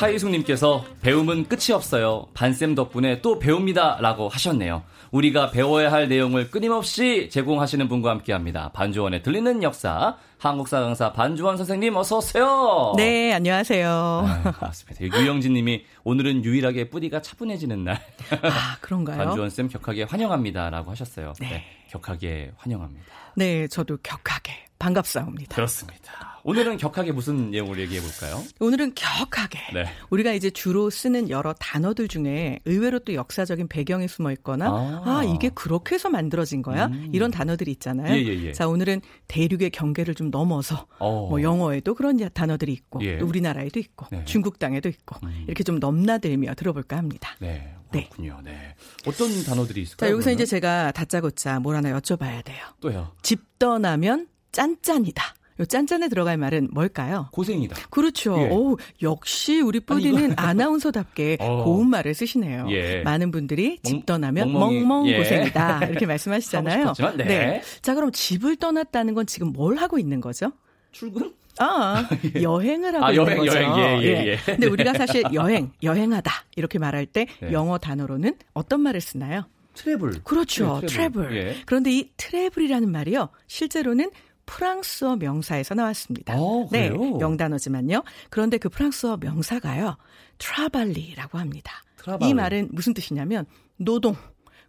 차이숙님께서 배움은 끝이 없어요. 반쌤 덕분에 또 배웁니다. 라고 하셨네요. 우리가 배워야 할 내용을 끊임없이 제공하시는 분과 함께 합니다. 반주원의 들리는 역사. 한국사 강사 반주원 선생님 어서 오세요. 네, 안녕하세요. 아, 반갑습니다. 유영진 님이 오늘은 유일하게 뿌리가 차분해지는 날. 아, 그런가요? 반주원 쌤 격하게 환영합니다 라고 하셨어요. 네. 네. 격하게 환영합니다. 네, 저도 격하게 반갑사옵니다. 그렇습니다. 오늘은 격하게 무슨 내용을 얘기해 볼까요? 오늘은 격하게 네. 우리가 이제 주로 쓰는 여러 단어들 중에 의외로 또 역사적인 배경이 숨어 있거나 아. 아, 이게 그렇게 해서 만들어진 거야? 음. 이런 단어들이 있잖아요. 예, 예, 예. 자, 오늘은 대륙의 경계를 좀 넘어서 어. 뭐 영어에도 그런 단어들이 있고 예. 또 우리나라에도 있고 네. 중국 땅에도 있고 음. 이렇게 좀 넘나들며 들어볼까 합니다. 네. 네. 그렇군요. 네. 어떤 단어들이 있을까요? 자, 여기서 그러면? 이제 제가 다짜고짜 뭘 하나 여쭤봐야 돼요. 또요. 집 떠나면 짠짠이다. 요 짠짠에 들어갈 말은 뭘까요? 고생이다. 그렇죠. 예. 오, 역시 우리 뿌디는 아나운서답게 어. 고운 말을 쓰시네요. 예. 많은 분들이 집 멍- 떠나면 멍멍이. 멍멍 예. 고생이다. 이렇게 말씀하시잖아요. 싶었지만, 네. 자, 그럼 집을 떠났다는 건 지금 뭘 하고 있는 거죠? 출근? 아, 여행을 하고 아, 있는 여행, 거죠. 여행, 예, 예, 예. 근데 우리가 사실 여행, 여행하다 이렇게 말할 때 네. 영어 단어로는 어떤 말을 쓰나요? travel. 그렇죠. 네, travel. 예. 그런데 이 travel이라는 말이요. 실제로는 프랑스어 명사에서 나왔습니다. 아, 네, 그래요? 영단어지만요. 그런데 그 프랑스어 명사가요. travail이라고 합니다. travail. 이 말은 무슨 뜻이냐면 노동,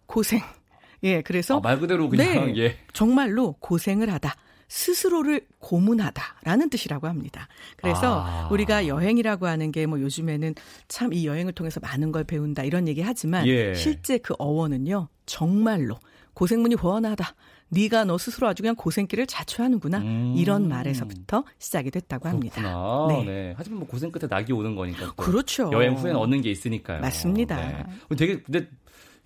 고생. 예, 그래서 아, 말 그대로 그냥 네, 예. 정말로 고생을 하다. 스스로를 고문하다라는 뜻이라고 합니다. 그래서 아. 우리가 여행이라고 하는 게 뭐 요즘에는 참 이 여행을 통해서 많은 걸 배운다 이런 얘기 하지만 예. 실제 그 어원은요 정말로 고생문이 훤하다. 네가 너 스스로 아주 그냥 고생길을 자초하는구나. 음. 이런 말에서부터 시작이 됐다고 합니다. 그렇구나. 네. 네. 하지만 뭐 고생 끝에 낙이 오는 거니까. 또 그렇죠. 여행 후에는 얻는 게 있으니까요. 맞습니다. 네. 되게 근데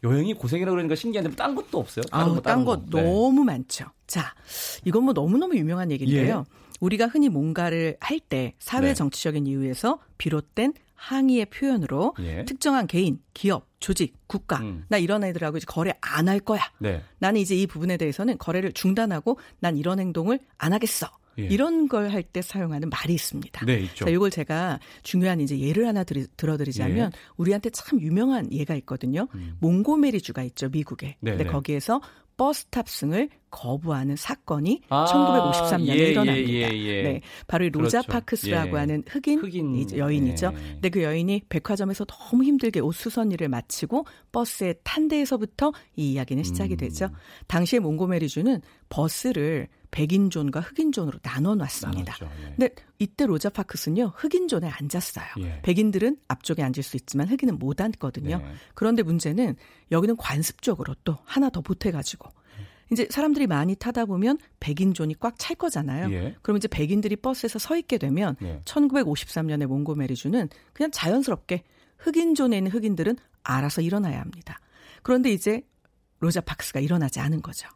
여행이 고생이라 그러니까 신기한데 뭐 딴 것도 없어요? 다른 아우, 거, 다른 딴거 네. 너무 많죠. 자, 이건 뭐 너무너무 유명한 얘기인데요. 우리가 흔히 뭔가를 할 때 사회 네. 정치적인 이유에서 비롯된 항의의 표현으로 예. 특정한 개인, 기업, 조직, 국가, 음. 나 이런 애들하고 이제 거래 안 할 거야. 네. 나는 이제 이 부분에 대해서는 거래를 중단하고 난 이런 행동을 안 하겠어. 예. 이런 걸 할 때 사용하는 말이 있습니다. 네, 있죠. 자, 이걸 제가 중요한 이제 예를 하나 드리, 들어드리자면 예. 우리한테 참 유명한 예가 있거든요. 음. 몽고메리주가 있죠, 미국에. 네, 근데 네. 거기에서 버스 탑승을 거부하는 사건이 아, 1953년에 예, 일어납니다. 예, 예, 예. 네, 바로 이 로자 그렇죠. 파크스라고 예. 하는 흑인, 흑인, 여인이죠. 예. 근데 그 여인이 백화점에서 너무 힘들게 옷 수선 일을 마치고 버스에 탄 데에서부터 이 이야기는 시작이 음. 되죠. 당시에 몽고메리주는 버스를 백인존과 흑인존으로 나눠 놨습니다. 예. 근데 이때 로자 파크스는요 흑인존에 앉았어요. 예. 백인들은 앞쪽에 앉을 수 있지만 흑인은 못 앉거든요. 네. 그런데 문제는 여기는 관습적으로 또 하나 더 보태가지고 이제 사람들이 많이 타다 보면 백인존이 꽉 찰 거잖아요. 예. 그럼 이제 백인들이 버스에서 서 있게 되면 예. 1953년에 몽고메리주는 그냥 자연스럽게 흑인존에 있는 흑인들은 알아서 일어나야 합니다. 그런데 이제 로자 파크스가 일어나지 않은 거죠.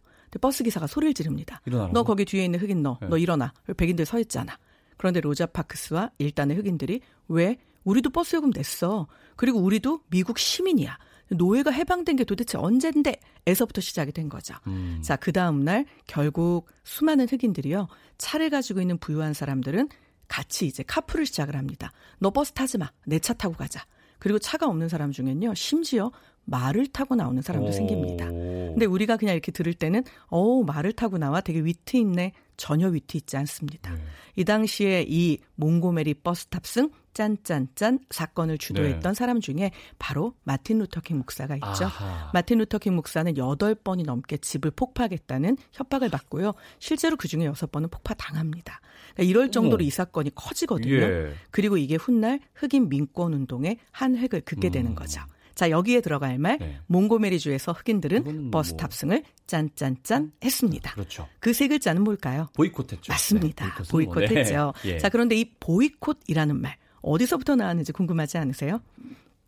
버스 기사가 소리를 지릅니다. 일어나라고? 너 거기 뒤에 있는 흑인 너, 네. 너 일어나. 백인들 서 있잖아. 그런데 로자 파크스와 일단의 흑인들이 왜 우리도 버스 요금 냈어. 그리고 우리도 미국 시민이야. 노예가 해방된 게 도대체 언젠데? 에서부터 시작이 된 거죠. 음. 자, 그 다음날 결국 수많은 흑인들이요. 차를 가지고 있는 부유한 사람들은 같이 이제 카풀을 시작을 합니다. 너 버스 타지 마. 내 차 타고 가자. 그리고 차가 없는 사람 중엔요. 심지어 말을 타고 나오는 사람도 오. 생깁니다. 근데 우리가 그냥 이렇게 들을 때는 어 말을 타고 나와 되게 위트 있네. 전혀 위트 있지 않습니다. 네. 이 당시에 이 몽고메리 버스 탑승 짠짠짠 사건을 주도했던 네. 사람 중에 바로 마틴 루터킹 목사가 있죠. 아하. 마틴 루터킹 목사는 8번이 넘게 집을 폭파하겠다는 협박을 받고요. 실제로 그중에 6번은 폭파당합니다. 그러니까 이럴 정도로 어머. 이 사건이 커지거든요. 예. 그리고 이게 훗날 흑인 민권 운동의 한 획을 긋게 되는 음. 거죠. 자, 여기에 들어갈 말 네. 몽고메리주에서 흑인들은 이건 버스 뭐- 탑승을 짠짠짠 했습니다. 그렇죠. 그 세 글자는 뭘까요? 보이콧했죠. 맞습니다. 네, 보이콧은 보이콧 뭐, 네. 했죠. 예. 자, 그런데 이 보이콧이라는 말 어디서부터 나왔는지 궁금하지 않으세요?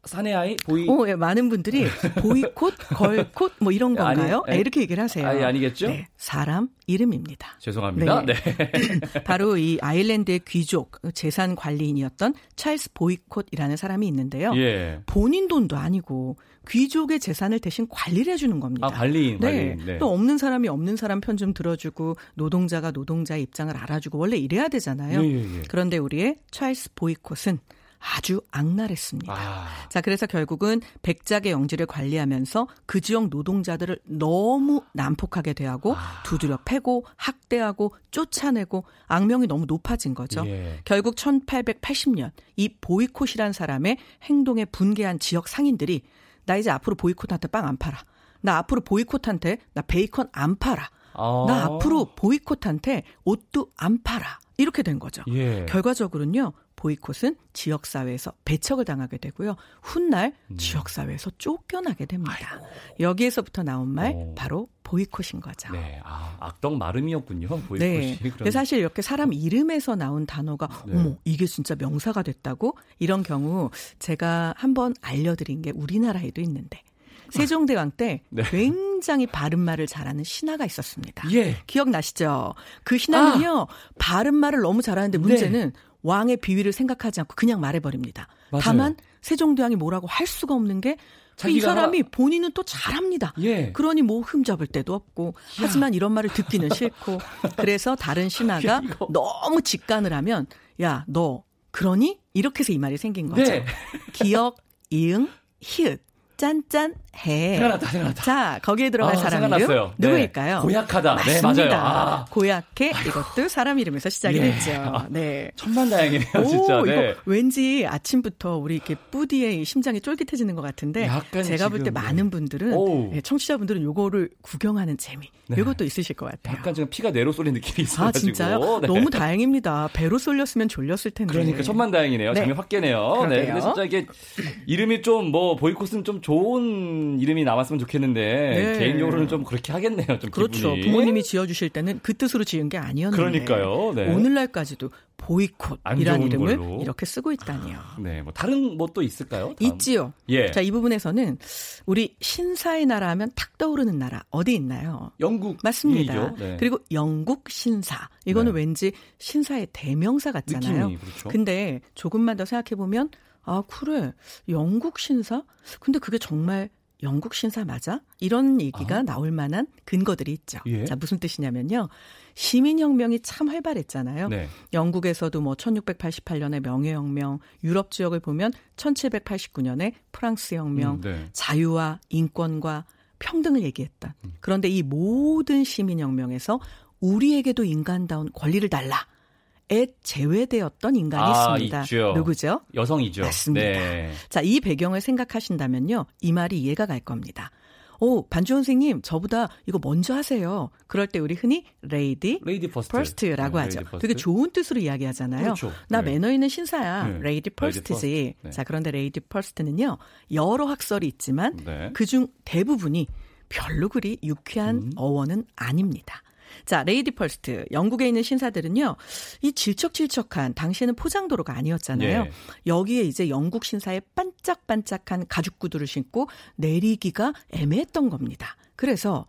사내 아이 보이. 어, 예, 많은 분들이 보이콧, 걸콧 뭐 이런 건가요? 아니, 네, 이렇게 얘기를 하세요. 아니, 아니겠죠? 네, 사람 이름입니다. 죄송합니다. 네. 네. 바로 이 아일랜드의 귀족 재산 관리인이었던 찰스 보이콧이라는 사람이 있는데요. 예. 본인 돈도 아니고 귀족의 재산을 대신 관리를 해주는 겁니다. 아, 관리인, 네. 관리인. 네. 또 없는 사람이 없는 사람 편 좀 들어주고 노동자가 노동자의 입장을 알아주고 원래 이래야 되잖아요. 예, 예, 예. 그런데 우리의 찰스 보이콧은 아주 악랄했습니다. 아, 자, 그래서 결국은 백작의 영지를 관리하면서 그 지역 노동자들을 너무 난폭하게 대하고 아. 두드려 패고 학대하고 쫓아내고 악명이 너무 높아진 거죠. 예. 결국 1880년 이 보이콧이란 사람의 행동에 분개한 지역 상인들이 나 이제 앞으로 보이콧한테 빵 안 팔아. 나 앞으로 보이콧한테 나 베이컨 안 팔아. 아. 나 앞으로 보이콧한테 옷도 안 팔아. 이렇게 된 거죠. 예. 결과적으로는요. 보이콧은 지역 사회에서 배척을 당하게 되고요. 훗날 음. 지역 사회에서 쫓겨나게 됩니다. 여기에서부터 나온 말 오. 바로 보이콧인 거죠. 네. 아, 악덕 마름이었군요. 보이콧이. 네. 그런- 근데 사실 이렇게 사람 이름에서 나온 단어가 네. 어머 이게 진짜 명사가 됐다고 이런 경우 제가 한번 알려드린 게 우리나라에도 있는데 세종대왕 때 네. 굉장히 바른말을 잘하는 신하가 있었습니다. 예. 기억나시죠? 그 신하는요 바른말을 너무 잘하는데 네. 문제는 왕의 비위를 생각하지 않고 그냥 말해버립니다. 맞아요. 다만 세종대왕이 뭐라고 할 수가 없는 게이 자기가- 사람이 본인은 또 잘합니다. 예. 그러니 뭐 흠잡을 데도 없고 하지만 이런 말을 듣기는 싫고 그래서 다른 신하가 야. 너무 직관을 하면 야 너 그러니 이렇게 해서 이 말이 생긴 거죠. 네. 기억 이응 히읗 짠짠 해. 생각났다, 생각났다. 자 거기에 들어갈 아, 사람 생각났어요. 이름 네. 누구일까요? 고약하다. 네, 맞습니다. 맞아요. 아. 고약해 이것도 사람 이름에서 시작이 예. 됐죠. 네. 천만다행이네요, 오, 진짜. 네. 이거 왠지 아침부터 우리 이렇게 뿌디의 심장이 쫄깃해지는 것 같은데 약간 제가 볼때 지금, 많은 네. 분들은 오우. 예, 청취자분들은 요거를 구경하는 재미 네. 이것도 있으실 것 같아요. 약간 지금 피가 내로 쏠린 느낌이 있어가지고. 아 진짜요? 네. 너무 다행입니다. 배로 쏠렸으면 졸렸을 텐데. 그러니까 천만다행이네요. 네. 장면 확 깨네요. 네. 그러게요. 근데 진짜 이게 이름이 좀 뭐 보이콧은 좀 좋은 이름이 나왔으면 좋겠는데 네. 개인적으로는 좀 그렇게 하겠네요. 좀 그렇죠. 기분이. 부모님이 지어주실 때는 그 뜻으로 지은 게 아니었는데. 그러니까요. 네. 오늘날까지도 안 보이콧이라는 좋은 이름을 걸로. 이렇게 쓰고 있다니요. 네, 뭐 다른 뭐 또 있을까요? 다음. 있지요. 예. 자, 이 부분에서는 우리 신사의 나라 하면 탁 떠오르는 나라 어디 있나요? 영국 맞습니다. 네. 그리고 영국 신사. 이거는 네. 왠지 신사의 대명사 같잖아요. 느낌이 그렇죠. 근데 조금만 더 생각해 보면 아, 그래. 영국 신사? 근데 그게 정말 영국 신사 맞아? 이런 얘기가 나올 만한 근거들이 있죠. 아. 예. 자, 무슨 뜻이냐면요. 시민혁명이 참 활발했잖아요. 네. 영국에서도 뭐 1688년에 명예혁명, 유럽 지역을 보면 1789년에 프랑스 혁명, 음, 네. 자유와 인권과 평등을 얘기했다. 음. 그런데 이 모든 시민혁명에서 우리에게도 인간다운 권리를 달라. 에 제외되었던 인간이 아, 있습니다. 있죠. 누구죠? 여성이죠. 맞습니다. 네. 자, 이 배경을 생각하신다면요. 이 말이 이해가 갈 겁니다. 오, 반주원 선생님, 저보다 이거 먼저 하세요. 그럴 때 우리 흔히 lady lady first. first 라고 네, 하죠. lady. 되게 좋은 뜻으로 이야기하잖아요. 그렇죠. 나 네. 매너 있는 신사야. 네. lady first지. first. 네. 자, 그런데 lady first는요. 여러 학설이 있지만 네. 그중 대부분이 별로 그리 유쾌한 음. 어원은 아닙니다. 자, lady first. 영국에 있는 신사들은요. 이 질척질척한 당시에는 포장도로가 아니었잖아요. 예. 여기에 이제 영국 신사의 반짝반짝한 가죽 구두를 신고 내리기가 애매했던 겁니다. 그래서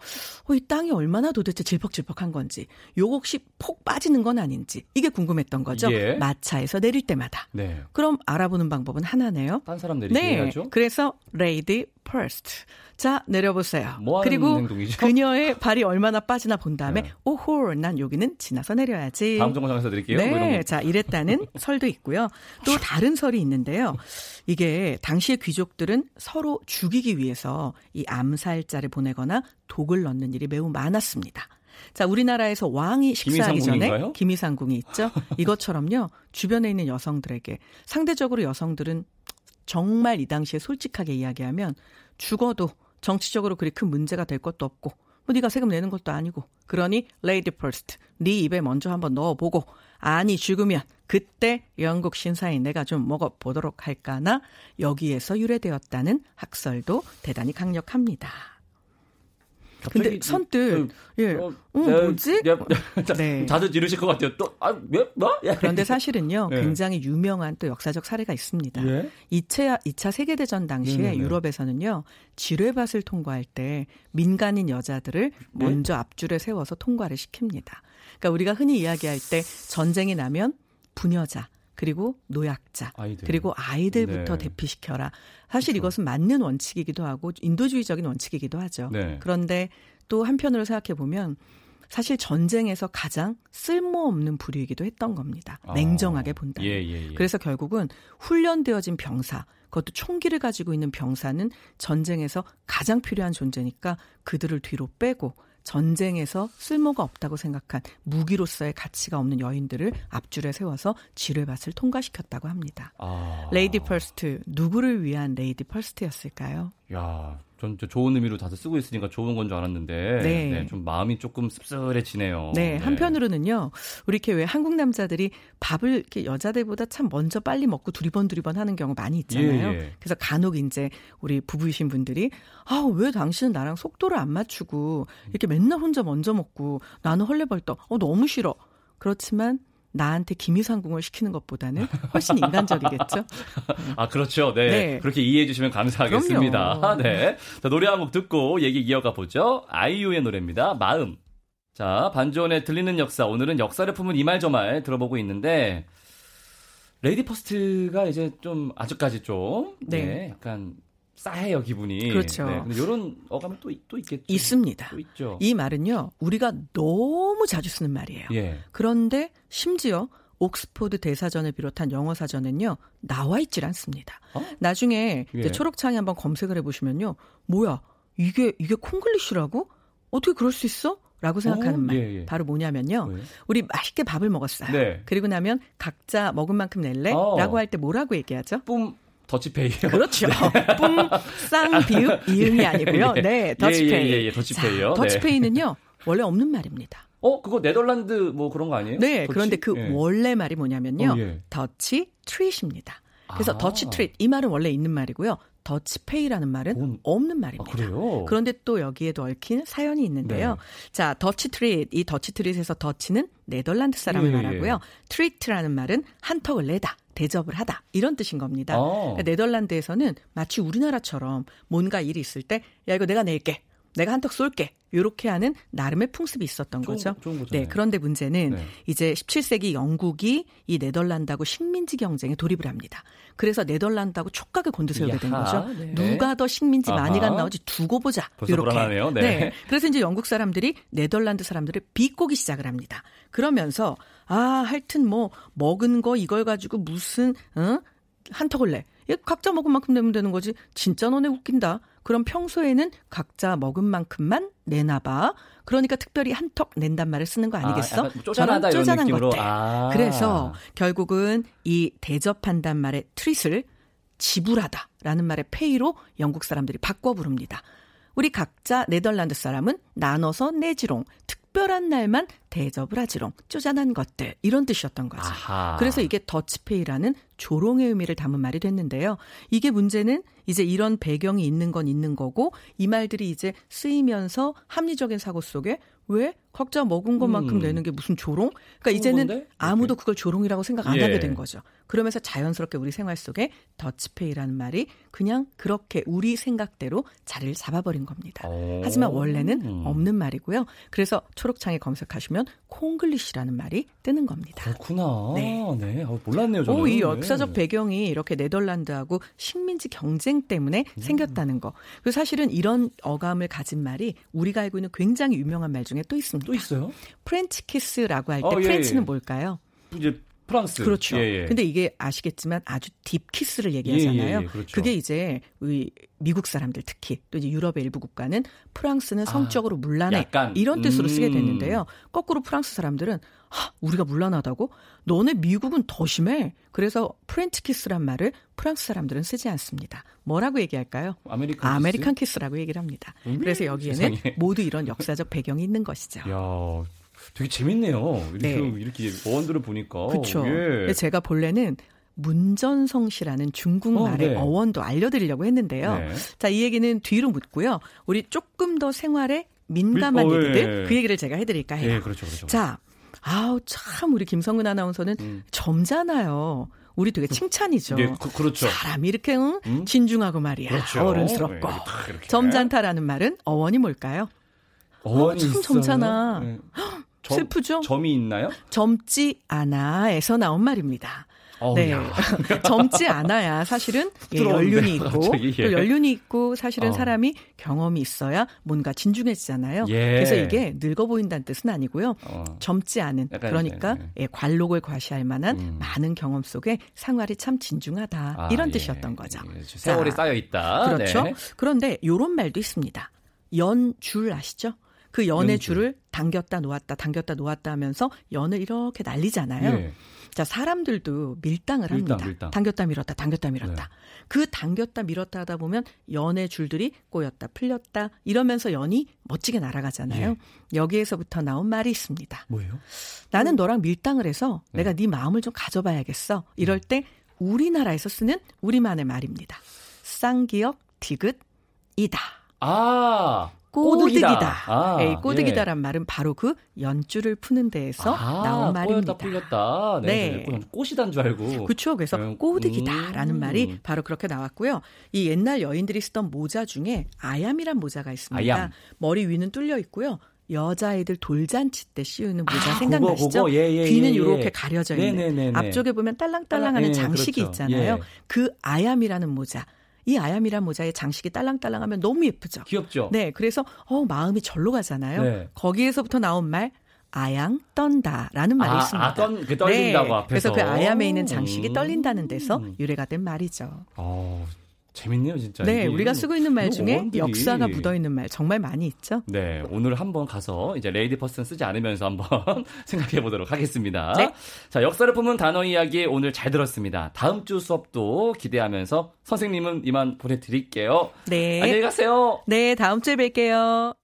어, 이 땅이 얼마나 도대체 질퍽질퍽한 건지, 요거 혹시 폭 빠지는 건 아닌지 이게 궁금했던 거죠. 예. 마차에서 내릴 때마다. 네. 그럼 알아보는 방법은 하나네요. 딴 사람 내리게 네. 해야죠. 그래서 lady first. 자, 내려보세요. 뭐 그리고 행동이죠? 그녀의 발이 얼마나 빠지나 본 다음에 네. 오호, 난 여기는 지나서 내려야지. 다음 정상에서 드릴게요. 뭐 네, 거. 자 이랬다는 설도 있고요. 또 다른 설이 있는데요. 이게 당시의 귀족들은 서로 죽이기 위해서 이 암살자를 보내거나 독을 넣는 일이 매우 많았습니다. 자, 우리나라에서 왕이 식사하기 전에 김이상궁인가요? 김이상궁이 있죠. 이것처럼요. 주변에 있는 여성들에게 상대적으로 여성들은 정말 이 당시에 솔직하게 이야기하면 죽어도 정치적으로 그리 큰 문제가 될 것도 없고 뭐 네가 세금 내는 것도 아니고 그러니 lady first 네 입에 먼저 한번 넣어보고 아니 죽으면 그때 영국 신사인 내가 좀 먹어보도록 할까나 여기에서 유래되었다는 학설도 대단히 강력합니다. 근데 선뜻 예, 어, 어 네, 뭐지? 야, 네. 자주 지르실 것 같아요. 또 아, 왜? 뭐? 그런데 사실은요, 네. 굉장히 유명한 또 역사적 사례가 있습니다. 예? 2차 2차 세계 대전 당시에 네, 네, 네. 유럽에서는요, 지뢰밭을 통과할 때 민간인 여자들을 네? 먼저 앞줄에 세워서 통과를 시킵니다. 그러니까 우리가 흔히 이야기할 때 전쟁이 나면 부녀자 그리고 노약자 아이들. 그리고 아이들부터 네. 대피시켜라. 사실 그렇죠. 이것은 맞는 원칙이기도 하고 인도주의적인 원칙이기도 하죠. 네. 그런데 또 한편으로 생각해 보면 사실 전쟁에서 가장 쓸모없는 부류이기도 했던 겁니다. 아. 냉정하게 본다면. 예, 예, 예. 그래서 결국은 훈련되어진 병사, 그것도 총기를 가지고 있는 병사는 전쟁에서 가장 필요한 존재니까 그들을 뒤로 빼고 전쟁에서 쓸모가 없다고 생각한 무기로서의 가치가 없는 여인들을 앞줄에 세워서 지뢰밭을 통과시켰다고 합니다. 아. lady first 누구를 위한 lady first였을까요? 야, 전 좋은 의미로 다들 쓰고 있으니까 좋은 건 줄 알았는데 네. 네, 좀 마음이 조금 씁쓸해지네요. 네, 네, 한편으로는요. 우리 이렇게 왜 한국 남자들이 밥을 이렇게 여자들보다 참 먼저 빨리 먹고 두리번 두리번 하는 경우 많이 있잖아요. 예, 예. 그래서 간혹 이제 우리 부부이신 분들이 아, 왜 당신은 나랑 속도를 안 맞추고 이렇게 맨날 혼자 먼저 먹고 나는 헐레벌떡. 어, 너무 싫어. 그렇지만 나한테 기미상궁을 시키는 것보다는 훨씬 인간적이겠죠. 아 그렇죠. 네. 네. 그렇게 이해해 주시면 감사하겠습니다. 그럼요. 네. 자, 노래 한 곡 듣고 얘기 이어가 보죠. 아이유의 노래입니다. 마음. 자 반주원의 들리는 역사 오늘은 역사를 품은 이말저말 들어보고 있는데 lady first가 이제 좀 아직까지 좀 네. 네 약간 싸해요 기분이. 그렇죠. 네, 근데 이런 어감이 또, 또 있겠죠. 있습니다. 또 있죠. 이 말은요 우리가 너무 자주 쓰는 말이에요. 예. 그런데 심지어 옥스포드 대사전을 비롯한 영어 사전은요 나와 있질 않습니다. 어? 나중에 예. 초록창에 한번 검색을 해보시면요 뭐야 이게 이게 콩글리쉬라고 어떻게 그럴 수 있어? 라고 생각하는 어? 말. 예, 예. 바로 뭐냐면요. 왜? 우리 맛있게 밥을 먹었어요. 네. 그리고 나면 각자 먹은 만큼 낼래? 어. 라고 할 때 뭐라고 얘기하죠? 뿜 더치페이. 그렇죠. 뿜, 쌍, 비읍, 이응이 아니고요. 예. 네, 더치페이. 예, 예, 예, 예 더치페이요. 자, 더치페이는요, 원래 없는 말입니다. 어, 그거 네덜란드 뭐 그런 거 아니에요? 네, 더치? 그런데 그 예. 원래 말이 뭐냐면요. 어, 예. Dutch treat입니다. 그래서 아. Dutch treat 이 말은 원래 있는 말이고요. 더치페이라는 말은 오. 없는 말입니다. 아, 그런데 또 여기에도 얽힌 사연이 있는데요. 네. 자, Dutch treat 이 Dutch treat에서 Dutch는 네덜란드 사람을 예, 말하고요. treat라는 말은 한턱을 내다. 대접을 하다 이런 뜻인 겁니다. 어. 그러니까 네덜란드에서는 마치 우리나라처럼 뭔가 일이 있을 때 야 이거 내가 낼게 내가 한턱 쏠게. 이렇게 하는 나름의 풍습이 있었던 좋은, 거죠. 좋은 네, 그런데 문제는 네. 이제 17세기 영국이 이 네덜란드하고 식민지 경쟁에 돌입을 합니다. 그래서 네덜란드하고 촉각을 곤두세우게 된 거죠. 네. 누가 더 식민지 아하. 많이 간 나오지 두고 보자. 이렇게. 네. 네. 그래서 이제 영국 사람들이 네덜란드 사람들을 비꼬기 시작을 합니다. 그러면서 아, 하여튼 뭐 먹은 거 이걸 가지고 무슨 어? 한턱을 내. 각자 먹은 만큼 내면 되는 거지. 진짜 너네 웃긴다. 그럼 평소에는 각자 먹은 만큼만 내놔봐. 그러니까 특별히 한턱 낸단 말을 쓰는 거 아니겠어? 아, 쪼잔하다 이런 쪼잔한. 것들. 아. 그래서 결국은 이 대접한단 말의 트릿을 지불하다라는 말의 페이로 영국 사람들이 바꿔 부릅니다. 우리 각자 네덜란드 사람은 나눠서 내지롱, 특 별한 날만 대접을 하지롱, 쪼잔한 것들 이런 뜻이었던 거죠. 아하. 그래서 이게 더치페이라는 조롱의 의미를 담은 말이 됐는데요. 이게 문제는 이제 이런 배경이 있는 건 있는 거고 이 말들이 이제 쓰이면서 합리적인 사고 속에 왜 각자 먹은 것만큼 음. 내는 게 무슨 조롱? 그러니까 이제는 건데? 아무도 그걸 조롱이라고 생각 안 예. 하게 된 거죠. 그러면서 자연스럽게 우리 생활 속에 더치페이라는 말이 그냥 그렇게 우리 생각대로 자리를 잡아버린 겁니다. 오. 하지만 원래는 음. 없는 말이고요. 그래서 초록창에 검색하시면 콩글리시라는 말이 뜨는 겁니다. 그렇구나. 네, 네. 어, 몰랐네요. 저는. 오, 이 역사적 네. 배경이 이렇게 네덜란드하고 식민지 경쟁 때문에 음. 생겼다는 거. 그리고 사실은 이런 어감을 가진 말이 우리가 알고 있는 굉장히 유명한 말 중에 또 있습니다. 또 있어요? French kiss라고 할때 어, 예, French는 예. 뭘까요? 이제 프랑스. 그렇죠. 예, 예. 근데 이게 아시겠지만 아주 deep kiss를 얘기하잖아요. 예, 예, 예, 그렇죠. 그게 이제 우리 미국 사람들 특히 또 이제 유럽의 일부 국가는 프랑스는 아, 성적으로 아, 문란해 약간, 이런 뜻으로 음. 쓰게 됐는데요. 거꾸로 프랑스 사람들은 하, 우리가 문란하다고? 너네 미국은 더 심해. 그래서 프렌치 키스란 말을 프랑스 사람들은 쓰지 않습니다. 뭐라고 얘기할까요? American, 키스? American 키스라고 얘기를 합니다. 음, 그래서 여기에는 세상에. 모두 이런 역사적 배경이 있는 것이죠. 야, 되게 재밌네요. 이렇게, 네. 이렇게 어원들을 보니까. 그렇죠. 예. 제가 본래는 문전성 씨라는 중국말의 어, 네. 어원도 알려드리려고 했는데요. 네. 자, 이 얘기는 뒤로 묻고요. 우리 조금 더 생활에 민감한 밀- 어, 얘기들 예. 그 얘기를 제가 해드릴까 해요. 예, 그렇죠, 그렇죠. 자, 아우 참 우리 김성근 아나운서는 음. 점잖아요. 우리 되게 칭찬이죠. 네, 그, 그렇죠. 사람이 이렇게 응? 음? 진중하고 말이야. 그렇죠. 어른스럽고. 예, 딱 이렇게. 점잖다라는 말은 어원이 뭘까요? 어원이 참 있어요? 점잖아. 네. 점- 슬프죠? 점이 있나요? 젊지 않아에서 나온 말입니다. 어우, 네. 야. 젊지 않아야 사실은 예, 연륜이 있고 갑자기, 예. 또 연륜이 있고 사실은 어. 사람이 경험이 있어야 뭔가 진중해지잖아요. 예. 그래서 이게 늙어 보인다는 뜻은 아니고요. 어. 젊지 않은 약간, 그러니까 네, 네. 예, 관록을 과시할 만한 음. 많은 경험 속에 생활이 참 진중하다 아, 이런 예. 뜻이었던 거죠. 예, 세월이 자, 쌓여 있다. 그렇죠. 네. 그런데 요런 말도 있습니다. 연줄 아시죠? 그 연의. 줄을 당겼다 놓았다 당겼다 놓았다 하면서 연을 이렇게 날리잖아요. 예. 자, 사람들도 밀당을 밀당, 합니다. 밀당. 당겼다 밀었다, 당겼다 밀었다. 네. 그 당겼다 밀었다 하다 보면 연의 줄들이 꼬였다 풀렸다 이러면서 연이 멋지게 날아가잖아요. 예. 여기에서부터 나온 말이 있습니다. 뭐예요? 나는 너랑 밀당을 해서 네. 내가 네 마음을 좀 가져봐야겠어. 이럴 때 우리나라에서 쓰는 우리만의 말입니다. 쌍기역 디귿이다. 아, 꼬드기다. 아, 예, 꼬드기다란 말은 바로 그 연줄을 푸는 데에서 아, 나온 말입니다. 꼬였다 풀렸다. 네. 네. 꽃이단 줄 알고. 그렇죠. 그래서 음, 꼬드기다라는 음. 말이 바로 그렇게 나왔고요. 이 옛날 여인들이 쓰던 모자 중에 아얌이란 모자가 있습니다. 아얌. 머리 위는 뚫려 있고요. 여자애들 돌잔치 때 씌우는 모자 아, 생각나시죠? 그거. 예, 예, 귀는 예, 예. 이렇게 가려져 있는 네네네네. 앞쪽에 보면 딸랑딸랑하는 예, 장식이 그렇죠. 있잖아요. 예. 그 아얌이라는 모자. 이 아얌이란 모자의 장식이 딸랑딸랑하면 너무 예쁘죠. 귀엽죠? 네, 그래서 어 마음이 절로 가잖아요. 네. 거기에서부터 나온 말 아양 떤다라는 말이 아, 있습니다. 아, 떤- 그 떨린다고 네, 앞에서. 그래서 그 아얌에 있는 장식이 음. 떨린다는 데서 유래가 된 말이죠. 어, 재밌네요, 진짜. 네, 우리가 쓰고 있는 말 중에 어원들이- 역사가 묻어 있는 말 정말 많이 있죠. 네, 오늘 한번 가서 이제 레이디 퍼슨 쓰지 않으면서 한번 생각해 보도록 하겠습니다. 네. 자, 역사를 품은 단어 이야기 오늘 잘 들었습니다. 다음 주 수업도 기대하면서 선생님은 이만 보내드릴게요. 네. 안녕히 가세요. 네, 다음 주에 뵐게요.